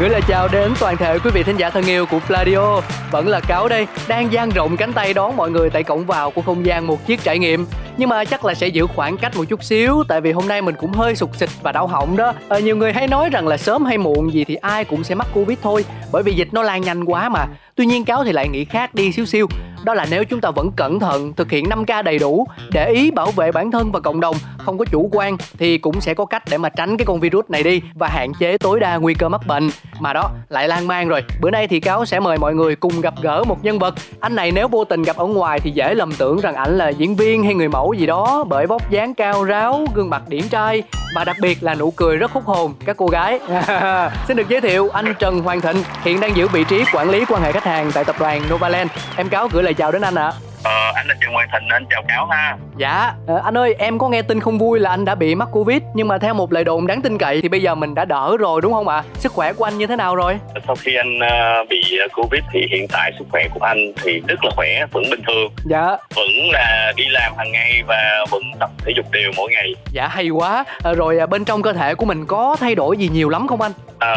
Gửi lời chào đến toàn thể quý vị thính giả thân yêu của Pladio. Vẫn là Cáo đây, đang dang rộng cánh tay đón mọi người tại cổng vào của không gian một chiếc trải nghiệm. Nhưng mà chắc là sẽ giữ khoảng cách một chút xíu tại vì hôm nay mình cũng hơi sụt xịt và đau họng đó. À, nhiều người hay nói rằng là sớm hay muộn gì thì ai cũng sẽ mắc covid thôi bởi vì dịch nó lan nhanh quá mà. Tuy nhiên cáo thì lại nghĩ khác đi xíu xiu đó là nếu chúng ta vẫn cẩn thận thực hiện 5K đầy đủ để ý bảo vệ bản thân và cộng đồng không có chủ quan thì cũng sẽ có cách để mà tránh cái con virus này đi và hạn chế tối đa nguy cơ mắc bệnh. Mà đó, lại lan man rồi. Bữa nay thì cáo sẽ mời mọi người cùng gặp gỡ một nhân vật. Anh này nếu vô tình gặp ở ngoài thì dễ lầm tưởng rằng ảnh là diễn viên hay người mẫu gì đó bởi vóc dáng cao ráo, gương mặt điển trai và đặc biệt là nụ cười rất hút hồn. Các cô gái. Xin được giới thiệu anh Trần Hoàng Thịnh, hiện đang giữ vị trí quản lý quan hệ khách hàng tại tập đoàn Novaland. Em cáo gửi lời chào đến anh ạ. à. Ờ, anh là Trần Hoàng Thịnh, anh chào Cáo ha Dạ, ờ, anh ơi, em có nghe tin không vui là anh đã bị mắc Covid Nhưng mà theo một lời đồn đáng tin cậy thì bây giờ mình đã đỡ rồi đúng không ạ? À? Sức khỏe của anh như thế nào rồi? Sau khi anh uh, bị Covid thì hiện tại sức khỏe của anh thì rất là khỏe, vẫn bình thường Dạ Vẫn là đi làm hàng ngày và vẫn tập thể dục đều mỗi ngày Dạ hay quá, à, rồi bên trong cơ thể của mình có thay đổi gì nhiều lắm không anh? À,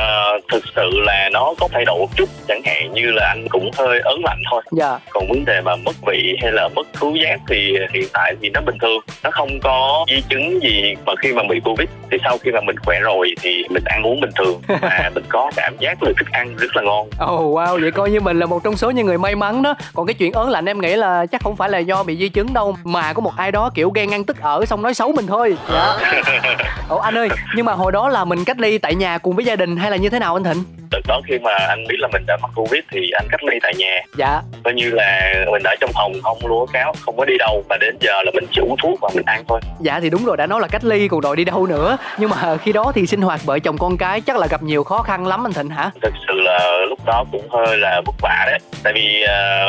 thực sự là nó có thay đổi một chút chẳng hạn như là anh cũng hơi ớn lạnh thôi. Dạ. Còn vấn đề mà mất vị hay là mất khứu giác thì hiện tại thì nó bình thường. Nó không có di chứng gì mà khi mà bị covid thì sau khi mà mình khỏe rồi thì mình ăn uống bình thường. Và mình có cảm giác là thức ăn rất là ngon. Oh wow vậy coi như mình là một trong số những người may mắn đó. Còn cái chuyện ớn lạnh em nghĩ là chắc không phải là do bị di chứng đâu mà có một ai đó kiểu ghen ăn tức ở xong nói xấu mình thôi. Dạ. Ồ anh ơi nhưng mà hồi đó là mình cách ly tại nhà cùng với gia đình hay là như thế nào anh thịnh? Đợt đó khi mà anh biết là mình đã mắc covid thì anh cách ly tại nhà. Dạ. Coi như là mình ở trong phòng không lúa cáo không có đi đâu. Và đến giờ là mình chỉ uống thuốc và mình ăn thôi. Dạ thì đúng rồi đã nói là cách ly còn đòi đi đâu nữa. Nhưng mà khi đó thì sinh hoạt vợ chồng con cái chắc là gặp nhiều khó khăn lắm anh thịnh hả? Thực sự là lúc đó cũng hơi là vất vả đấy. Tại vì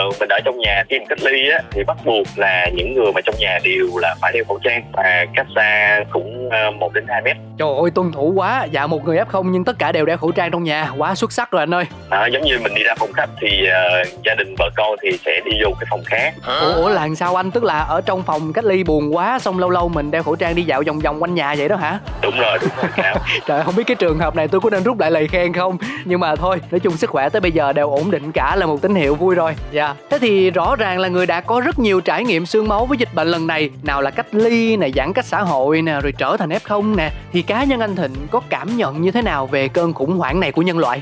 uh, mình ở trong nhà khi mình cách ly á thì bắt buộc là những người mà trong nhà đều là phải đeo khẩu trang. Và cách xa cũng ờ, một đến hai mét. Trời ơi tuân thủ quá. Dạ một người f không nhưng tất cả đều đeo khẩu trang trong nhà. Quá xuất sắc rồi anh ơi. À, giống như mình đi ra phòng khách thì uh, gia đình vợ con thì sẽ đi vô cái phòng khác. Ủa, ủa là sao anh? Tức là ở trong phòng cách ly buồn quá xong lâu lâu mình đeo khẩu trang đi dạo vòng vòng quanh nhà vậy đó hả? Đúng rồi đúng rồi trời không biết cái trường hợp này tôi có nên rút lại lời khen không? Nhưng mà thôi nói chung sức khỏe tới bây giờ đều ổn định cả là một tín hiệu vui rồi. Dạ. Yeah. thế thì rõ ràng là người đã có rất nhiều trải nghiệm xương máu với dịch bệnh lần này. Nào là cách ly này giãn cách xã hội nè rồi trở thành f không nè. Thì cá nhân anh thịnh có cảm nhận như thế nào về cơn khủng hoảng này của nhân loại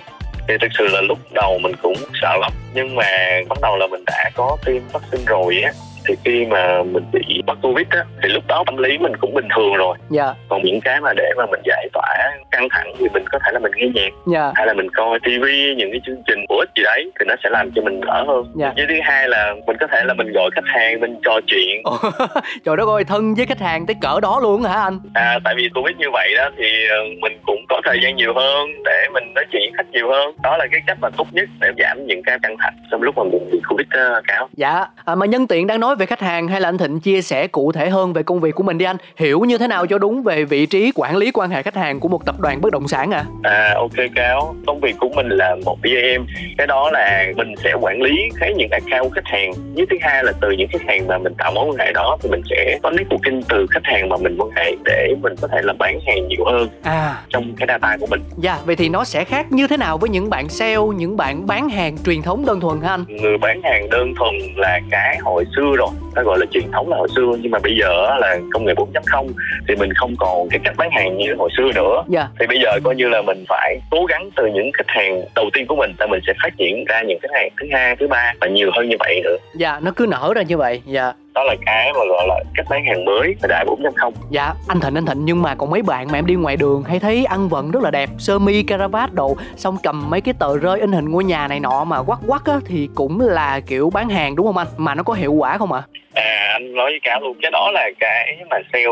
thì thực sự là lúc đầu mình cũng sợ lắm, nhưng mà bắt đầu là mình đã có tiêm vaccine rồi á thì khi mà mình bị mắc covid á thì lúc đó tâm lý mình cũng bình thường rồi. Dạ. Còn những cái mà để mà mình giải tỏa căng thẳng thì mình có thể là mình nghe nhạc dạ. hay là mình coi tivi những cái chương trình bổ ích gì đấy thì nó sẽ làm cho mình đỡ hơn. Dạ. với thứ hai là mình có thể là mình gọi khách hàng mình trò chuyện. Trời đất ơi thân với khách hàng tới cỡ đó luôn hả anh? À tại vì covid như vậy đó thì ờ, mình cũng có thời gian nhiều hơn để mình nói chuyện khách nhiều hơn. Đó là cái cách mà tốt nhất để giảm những cái căng thẳng trong lúc mà mình bị covid uh, cao. Dạ. À, mà nhân tiện đang nói về khách hàng hay là anh Thịnh chia sẻ cụ thể hơn về công việc của mình đi anh? Hiểu như thế nào cho đúng về vị trí quản lý quan hệ khách hàng của một tập đoàn bất động sản à à ok cáo công việc của mình là một BAM cái đó là mình sẽ quản lý cái những account khách hàng. Với thứ hai là từ những khách hàng mà mình tạo mối quan hệ đó thì mình sẽ có networking từ khách hàng mà mình quan hệ để mình có thể là bán hàng nhiều hơn à. trong cái data của mình. Dạ yeah, vậy thì nó sẽ khác như thế nào với những bạn sale những bạn bán hàng truyền thống đơn thuần hả anh? Người bán hàng đơn thuần là cái hồi xưa rồi ta gọi là truyền thống là hồi xưa nhưng mà bây giờ là công nghệ 4.0 thì mình không còn cái cách bán hàng như hồi xưa nữa. Yeah. thì bây giờ coi như là mình phải cố gắng từ những khách hàng đầu tiên của mình thì mình sẽ phát triển ra những khách hàng thứ hai thứ ba và nhiều hơn như vậy nữa. Dạ nó cứ nở ra như vậy. Dạ đó là cái mà gọi là cách bán hàng mới thời đại 4.0 dạ anh thịnh anh thịnh nhưng mà còn mấy bạn mà em đi ngoài đường hay thấy ăn vận rất là đẹp. Sơ mi caravat đồ xong cầm mấy cái tờ rơi in hình ngôi nhà này nọ mà quắc quắc á thì cũng là kiểu bán hàng đúng không anh? Mà nó có hiệu quả không ạ? À? à anh nói với cáo luôn cái đó là cái mà sale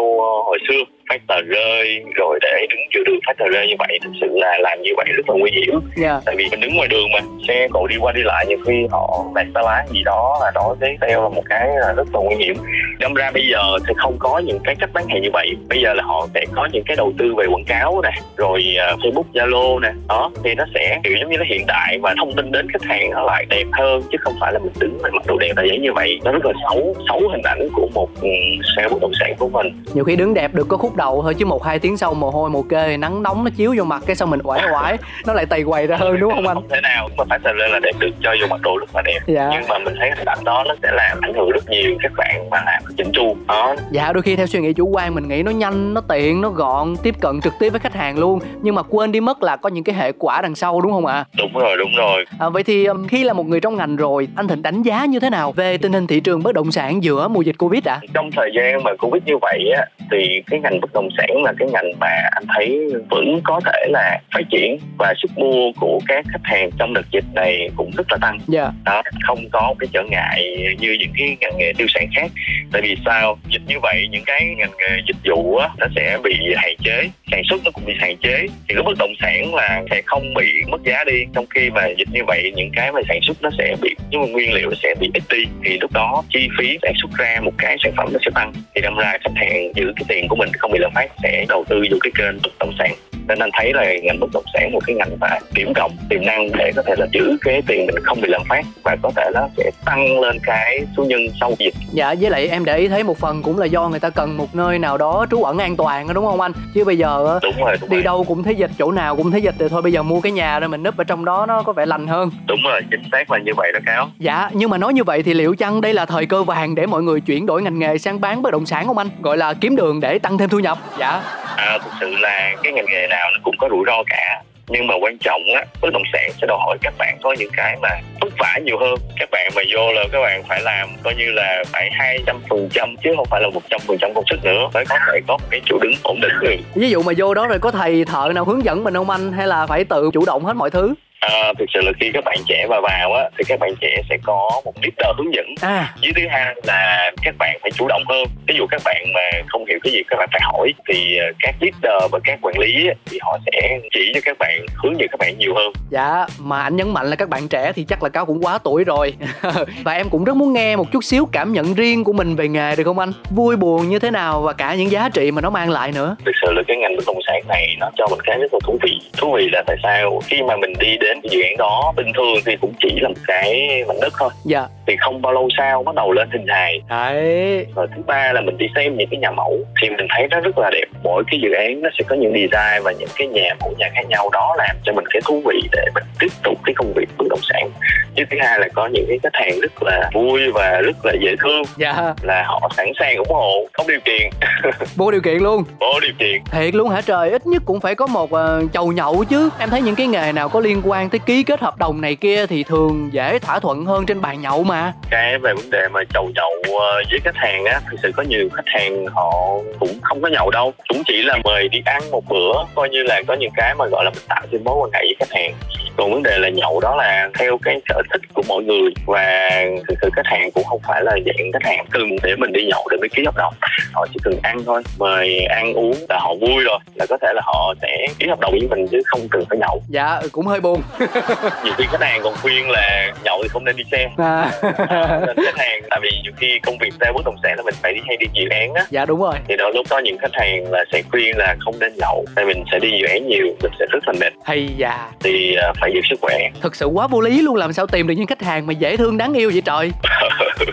hồi xưa phát tờ rơi rồi để đứng giữa đường phát tờ rơi như vậy thực sự là làm như vậy rất là nguy hiểm. Yeah. Dạ. tại vì mình đứng ngoài đường mà xe cộ đi qua đi lại nhiều khi họ đặt xa lá gì đó là đó giấy teo là một cái là rất là nguy hiểm. Đâm ra bây giờ thì không có những cái cách bán hàng như vậy. Bây giờ là họ sẽ có những cái đầu tư về quảng cáo nè rồi uh, facebook zalo nè. Đó thì nó sẽ kiểu giống như nó hiện đại và thông tin đến khách hàng nó lại đẹp hơn chứ không phải là mình đứng mà mặc đồ đẹp là giấy như vậy nó rất là xấu xấu hình ảnh của một um, sale bất động sản của mình. Nhiều khi đứng đẹp được có khúc đầu thôi chứ một hai tiếng sau mồ hôi mồ kê nắng nóng nó chiếu vô mặt cái xong mình oải oải. Nó lại tầy quầy ra hơn đúng không anh? Không thể nào mà phải lên là đẹp được cho vô mặc đồ rất là đẹp. Dạ. nhưng mà mình thấy hình ảnh đó nó sẽ làm ảnh hưởng rất nhiều các bạn mà làm chỉnh chu. Đó. Dạ đôi khi theo suy nghĩ chủ quan mình nghĩ nó nhanh nó tiện nó gọn tiếp cận trực tiếp với khách hàng luôn. Nhưng mà quên đi mất là có những cái hệ quả đằng sau đúng không ạ? Đúng rồi đúng rồi. À, vậy thì khi là một người trong ngành rồi anh thịnh đánh giá như thế nào về tình hình thị trường bất động sản giữa mùa dịch covid ạ? Trong thời gian mà covid như vậy á thì cái ngành bất động sản là cái ngành mà anh thấy vẫn có thể là phát triển và sức mua của các khách hàng trong đợt dịch này cũng rất là tăng. Yeah. Dạ. đó không có cái trở ngại như những cái ngành nghề tiêu sản khác. Tại vì sao? Dịch như vậy những cái ngành nghề dịch vụ á nó sẽ bị hạn chế sản xuất nó cũng bị hạn chế. Thì cái bất động sản là sẽ không bị mất giá đi. Trong khi mà dịch như vậy những cái mà sản xuất nó sẽ bị nhưng mà nguyên liệu nó sẽ bị ít đi. Thì lúc đó chi phí sản xuất ra một cái sản phẩm nó sẽ tăng. Thì đâm ra khách hàng giữ cái tiền của mình không bị lạm phát sẽ đầu tư vô cái kênh bất động sản nên anh thấy là ngành bất động sản một cái ngành mà điểm cộng tiềm năng để có thể là giữ cái tiền mình không bị lạm phát và có thể nó sẽ tăng lên cái số nhân sau dịch. Dạ với lại em để ý thấy một phần cũng là do người ta cần một nơi nào đó trú ẩn an toàn đúng không anh? Chứ bây giờ đúng rồi, đúng đi rồi. đâu cũng thấy dịch chỗ nào cũng thấy dịch thì thôi bây giờ mua cái nhà rồi mình núp ở trong đó nó có vẻ lành hơn. Đúng rồi chính xác là như vậy đó cáo dạ nhưng mà nói như vậy thì liệu chăng đây là thời cơ vàng để mọi người chuyển đổi ngành nghề sang bán bất động sản không anh? Gọi là kiếm đường để tăng thêm thu nhập. Dạ. À, thực sự là cái ngành nghề nào nó cũng có rủi ro cả. Nhưng mà quan trọng á, bất động sản sẽ đòi hỏi các bạn có những cái mà vất vả nhiều hơn. Các bạn mà vô là các bạn phải làm coi như là phải hai trăm phần trăm chứ không phải là một trăm phần trăm công sức nữa. Mới có thể có một cái chỗ đứng ổn định được. Ví dụ mà vô đó rồi có thầy thợ nào hướng dẫn mình không anh? Hay là phải tự chủ động hết mọi thứ? À, thực sự là khi các bạn trẻ vào vào á thì các bạn trẻ sẽ có một leader hướng dẫn. À. với thứ hai là các bạn phải chủ động hơn. Ví dụ các bạn mà không hiểu cái gì các bạn phải hỏi thì ờ, các leader và các quản lý thì họ sẽ chỉ cho các bạn hướng dẫn các bạn nhiều hơn. Dạ mà anh nhấn mạnh là các bạn trẻ thì chắc là cáo cũng quá tuổi rồi. Và em cũng rất muốn nghe một chút xíu cảm nhận riêng của mình về nghề được không anh? Vui buồn như thế nào và cả những giá trị mà nó mang lại nữa? Thực sự là cái ngành bất động sản này nó cho mình cái rất là thú vị. Thú vị là tại sao? Khi mà mình đi đến cái dự án đó bình thường thì cũng chỉ là một cái mảnh đất thôi. Dạ. Thì không bao lâu sau bắt đầu lên hình hài. Đấy. Và thứ ba là mình đi xem những cái nhà mẫu. Thì mình thấy nó rất là đẹp. Mỗi cái dự án nó sẽ có những design và những cái nhà mẫu nhà khác nhau. Đó làm cho mình cái thú vị để mình tiếp tục cái công việc bất động sản. Chứ thứ hai là có những cái khách hàng rất là vui và rất là dễ thương. Dạ. Là họ sẵn sàng ủng hộ không điều kiện. Vô điều kiện luôn. Vô điều kiện. Thiệt luôn hả trời? Ít nhất cũng phải có một uh, chầu nhậu chứ. Em thấy những cái nghề nào có liên quan tới ký kết hợp đồng này kia thì thường dễ thỏa thuận hơn trên bàn nhậu mà. Cái về vấn đề mà chầu nhậu ờ, với khách hàng á thực sự có nhiều khách hàng họ cũng không có nhậu đâu. Cũng chỉ là mời đi ăn một bữa coi như là có những cái mà gọi là mình tạo thêm mối quan hệ với khách hàng. Còn vấn đề là nhậu đó là theo cái sở thích của mọi người và thực sự khách hàng cũng không phải là dạng khách hàng cần để mình đi nhậu để mới ký hợp đồng. Họ chỉ cần ăn thôi mời ăn uống là họ vui rồi là có thể là họ sẽ ký hợp đồng với mình chứ không cần phải nhậu. Dạ cũng hơi buồn nhiều khi khách hàng còn khuyên là nhậu thì không nên đi xe. À. à, nên khách hàng tại vì nhiều khi công việc sale bất động sản là mình phải đi hay đi dự án á. Dạ đúng rồi. Thì đôi lúc có những khách hàng là sẽ khuyên là không nên nhậu tại mình sẽ đi dự án nhiều mình sẽ rất là mệt. Hay dạ. Thì uh, phải giữ sức khỏe. Thực sự quá vô lý luôn làm sao tìm được những khách hàng mà dễ thương đáng yêu vậy trời?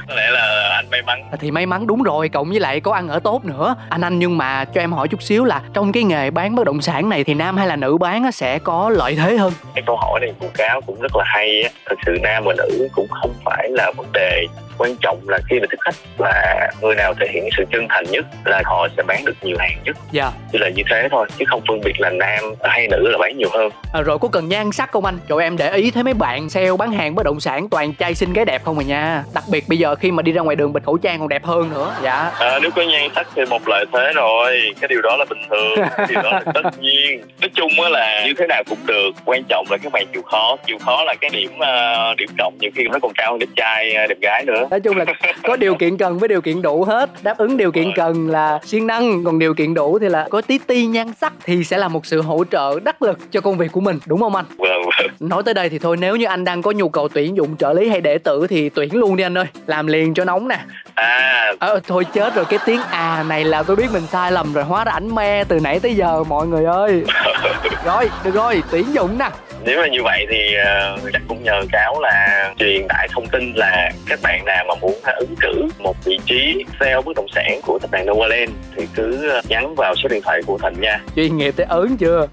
Có lẽ là anh may mắn. À, thì may mắn đúng rồi cộng với lại có ăn ở tốt nữa. Anh anh nhưng mà cho em hỏi chút xíu là trong cái nghề bán bất động sản này thì nam hay là nữ bán sẽ có lợi thế hơn? Cái câu hỏi này của cáo cũng rất là hay á. Thực sự nam và nữ cũng không phải là vấn đề quan trọng là khi mà thích khách là người nào thể hiện sự chân thành nhất là họ sẽ bán được nhiều hàng nhất. Dạ. Yeah. chỉ là như thế thôi chứ không phân biệt là nam hay nữ là bán nhiều hơn. À, rồi có cần nhan sắc không anh? Chỗ em để ý thấy mấy bạn sale bán hàng bất động sản toàn trai xinh gái đẹp không mà nha? Đặc biệt bây giờ khi mà đi ra ngoài đường bịt khẩu trang còn đẹp hơn nữa. Dạ. À, nếu có nhan sắc thì một lợi thế rồi. Cái điều đó là bình thường cái điều đó là tất nhiên. Nói chung á là như thế nào cũng được quan trọng là các bạn chịu khó. Chịu khó là cái điểm uh, điểm cộng nhiều khi nó còn cao hơn đẹp trai đẹp gái nữa nói chung là có điều kiện cần với điều kiện đủ hết. Đáp ứng điều kiện cần là siêng năng còn điều kiện đủ thì là có tí ti nhan sắc thì sẽ là một sự hỗ trợ đắc lực cho công việc của mình đúng không anh? Vâng vâng. Nói tới đây thì thôi nếu như anh đang có nhu cầu tuyển dụng trợ lý hay đệ tử thì tuyển luôn đi anh ơi. Làm liền cho nóng nè. À. Ờ thôi chết rồi cái tiếng à này là tôi biết mình sai lầm rồi hóa ra ảnh me từ nãy tới giờ mọi người ơi rồi được rồi tuyển dụng nè. Nếu mà như vậy thì uh, chắc cũng nhờ cáo là truyền tải thông tin là các bạn nào mà muốn ứng cử một vị trí sale bất động sản của tập đoàn Novaland thì cứ ờ, nhắn vào số điện thoại của Thịnh nha. Chuyên nghiệp tới ớn chưa?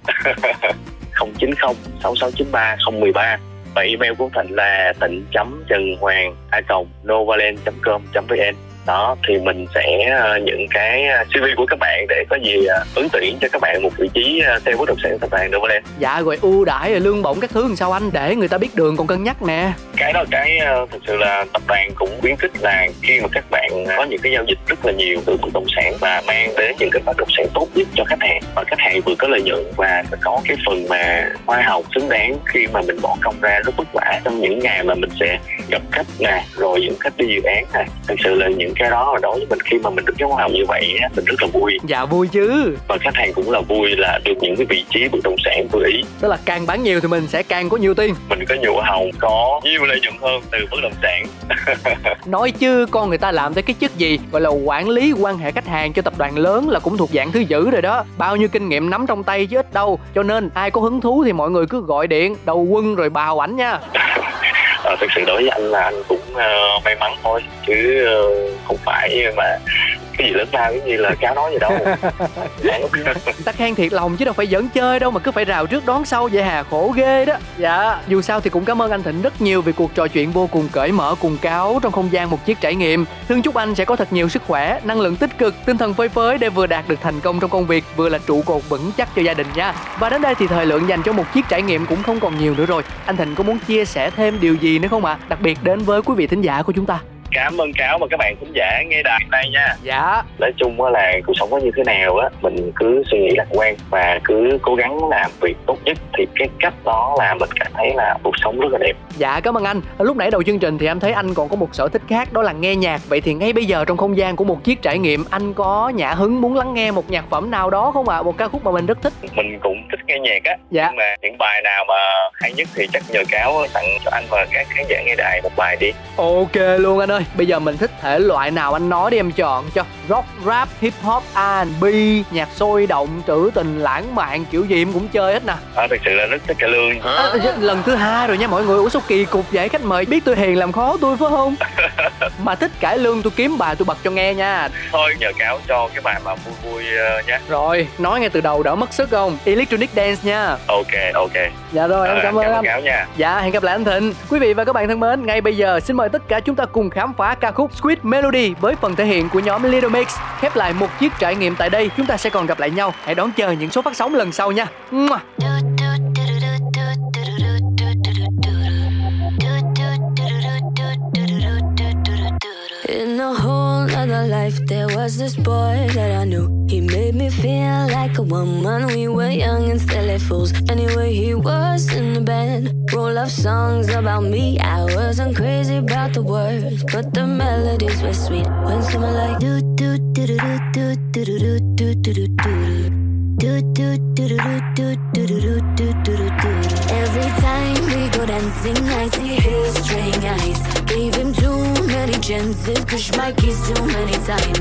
090 6693 013 và email của Thịnh là thịnh trần hoàng a novaland com vn đó thì mình sẽ uh, những cái ờ, CV của các bạn để có gì uh, ứng tuyển cho các bạn một vị trí sale bất động sản tập đoàn Novaland. Dạ rồi ưu đãi rồi lương bổng các thứ làm sao anh để người ta biết đường còn cân nhắc nè. Cái đó cái thực sự là tập đoàn cũng khuyến khích là khi mà các bạn có những cái giao dịch rất là nhiều từ bất động sản và mang đến những cái bất động sản tốt nhất cho khách hàng và khách hàng vừa có lợi nhuận và có cái phần mà hoa hồng xứng đáng khi mà mình bỏ công ra rất vất vả trong những ngày mà mình sẽ gặp khách nè rồi những khách đi dự án nè thực sự là những cái đó đối với mình khi mà mình được hoa hồng như vậy mình rất là vui. Dạ vui chứ. Và khách hàng cũng là vui là được những cái vị trí bất động sản vừa ý. Tức là càng bán nhiều thì mình sẽ càng có nhiều tiền. Mình có nhiều hồng có nhiều lợi nhuận hơn từ bất động sản. Nói chứ con người ta làm tới cái chức gì gọi là quản lý quan hệ khách hàng cho tập đoàn lớn là cũng thuộc dạng thứ dữ rồi đó. Bao nhiêu kinh nghiệm nắm trong tay chứ ít đâu. Cho nên ai có hứng thú thì mọi người cứ gọi điện đầu quân rồi bào ảnh nha à, thực sự đối với anh là anh cũng uh, may mắn thôi chứ uh, không phải mà cái gì lớn lao cái gì là cáo nói gì đâu. Ta khen thiệt lòng chứ đâu phải dẫn chơi đâu mà cứ phải rào trước đón sau vậy hà khổ ghê đó. Dạ. Dù sao thì cũng cảm ơn anh thịnh rất nhiều vì cuộc trò chuyện vô cùng cởi mở cùng cáo trong không gian một chiếc trải nghiệm. Thương chúc anh sẽ có thật nhiều sức khỏe năng lượng tích cực tinh thần phơi phới để vừa đạt được thành công trong công việc vừa là trụ cột vững chắc cho gia đình nha. Và đến đây thì thời lượng dành cho một chiếc trải nghiệm cũng không còn nhiều nữa rồi. Anh thịnh có muốn chia sẻ thêm điều gì nữa không ạ? À? đặc biệt đến với quý vị thính giả của chúng ta cảm ơn cáo và các bạn khán giả nghe đài đây nha. Dạ. Nói chung là cuộc sống có như thế nào á mình cứ suy nghĩ lạc quan và cứ cố gắng làm việc tốt nhất. Thì cái cách đó là mình cảm thấy là cuộc sống rất là đẹp. Dạ cảm ơn anh. Lúc nãy đầu chương trình thì em thấy anh còn có một sở thích khác đó là nghe nhạc. Vậy thì ngay bây giờ trong không gian của một chiếc trải nghiệm anh có nhã hứng muốn lắng nghe một nhạc phẩm nào đó không ạ? À? một ca khúc mà mình rất thích. Mình cũng thích nghe nhạc á. Dạ. Nhưng mà những bài nào mà hay nhất thì chắc nhờ cáo tặng cho anh và các khán giả nghe đài một bài đi. Ok luôn anh ơi bây giờ mình thích thể loại nào anh nói đi em chọn cho. Rock rap hip hop R&B nhạc sôi động trữ tình lãng mạn kiểu gì em cũng chơi hết nè. À, thực sự là rất thích cải lương. À, lần thứ hai rồi nha mọi người ủa sao kỳ cục vậy khách mời biết tôi hiền làm khó tôi phải không? Mà thích cải lương tôi kiếm bài tôi bật cho nghe nha. Thôi nhờ cáo cho cái bài mà vui vui uh, nha rồi nói ngay từ đầu đỡ mất sức không? Electronic dance nha. Ok ok. Dạ rồi em cảm ơn anh. cáo nha. Dạ hẹn gặp lại anh thịnh. Quý vị và các bạn thân mến ngay bây giờ xin mời tất cả chúng ta cùng khám khám phá ca khúc Squid Melody với phần thể hiện của nhóm Little Mix. Khép lại một chiếc trải nghiệm tại đây, chúng ta sẽ còn gặp lại nhau. Hãy đón chờ những số phát sóng lần sau nha. In a whole other life, there was this boy that I knew. He made me feel like a woman. We were young and silly fools. Anyway, he was in the band. Roll of songs about me. I wasn't crazy about the words, but the melodies were sweet. When someone like do do do do do do do do do do do do Every time we go dancing, I see his string eyes. Gave him too many chances, push my keys too many times.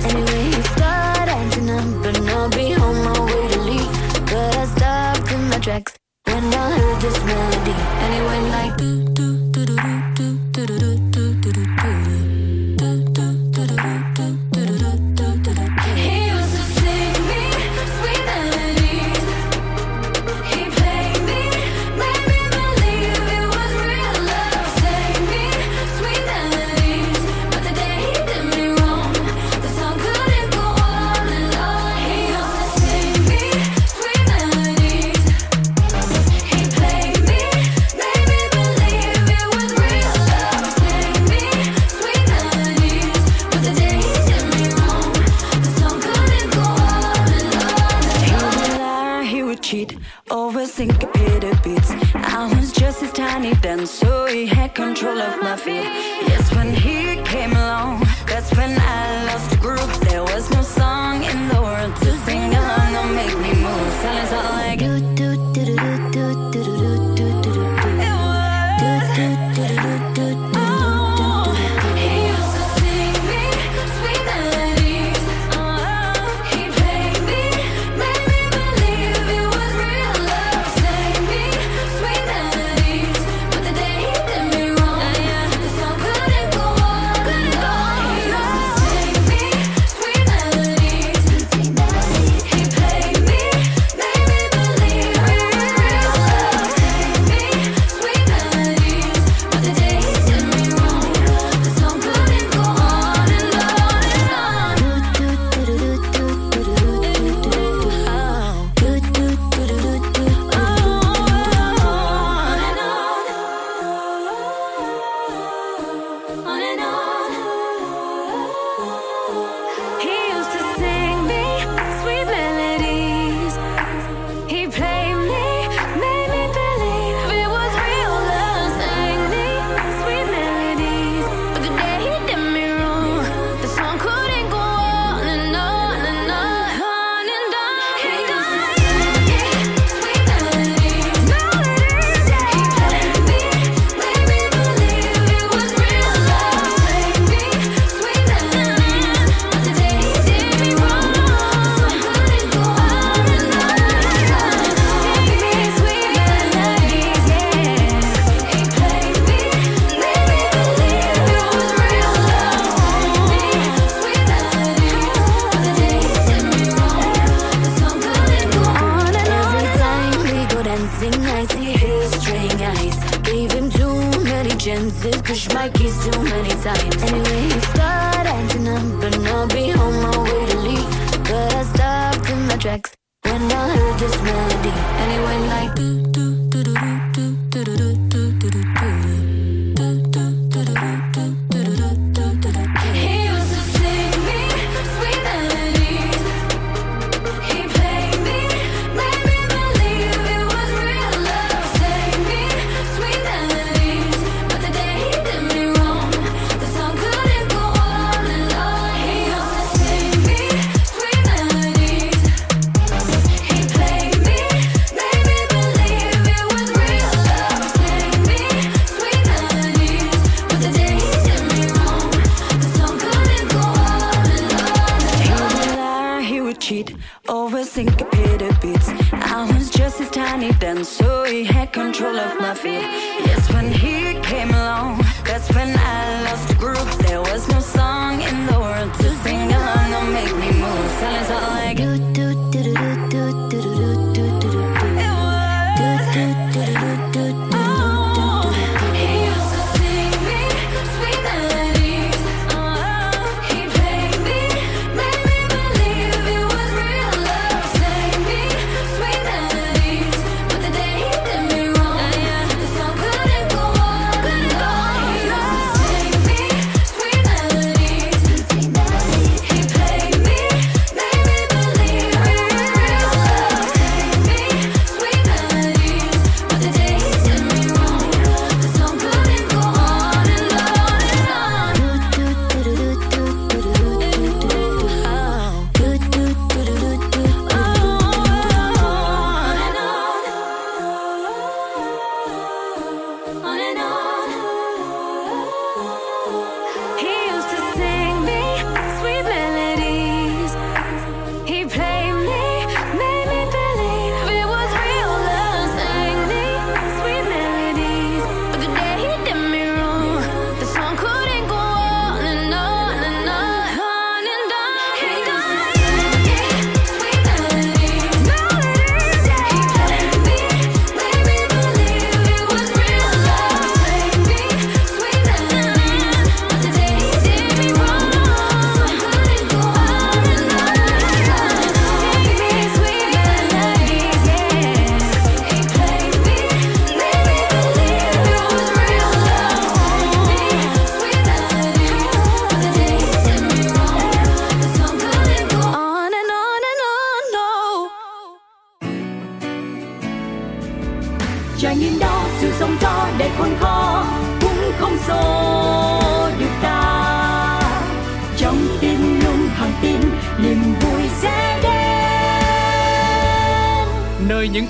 cheat over syncopated beats. I was just as tiny then, so he had control of my feet. Yes, when he came along, that's when I lost the groove. There was no song in the world to sing along or make me move. Silence all I.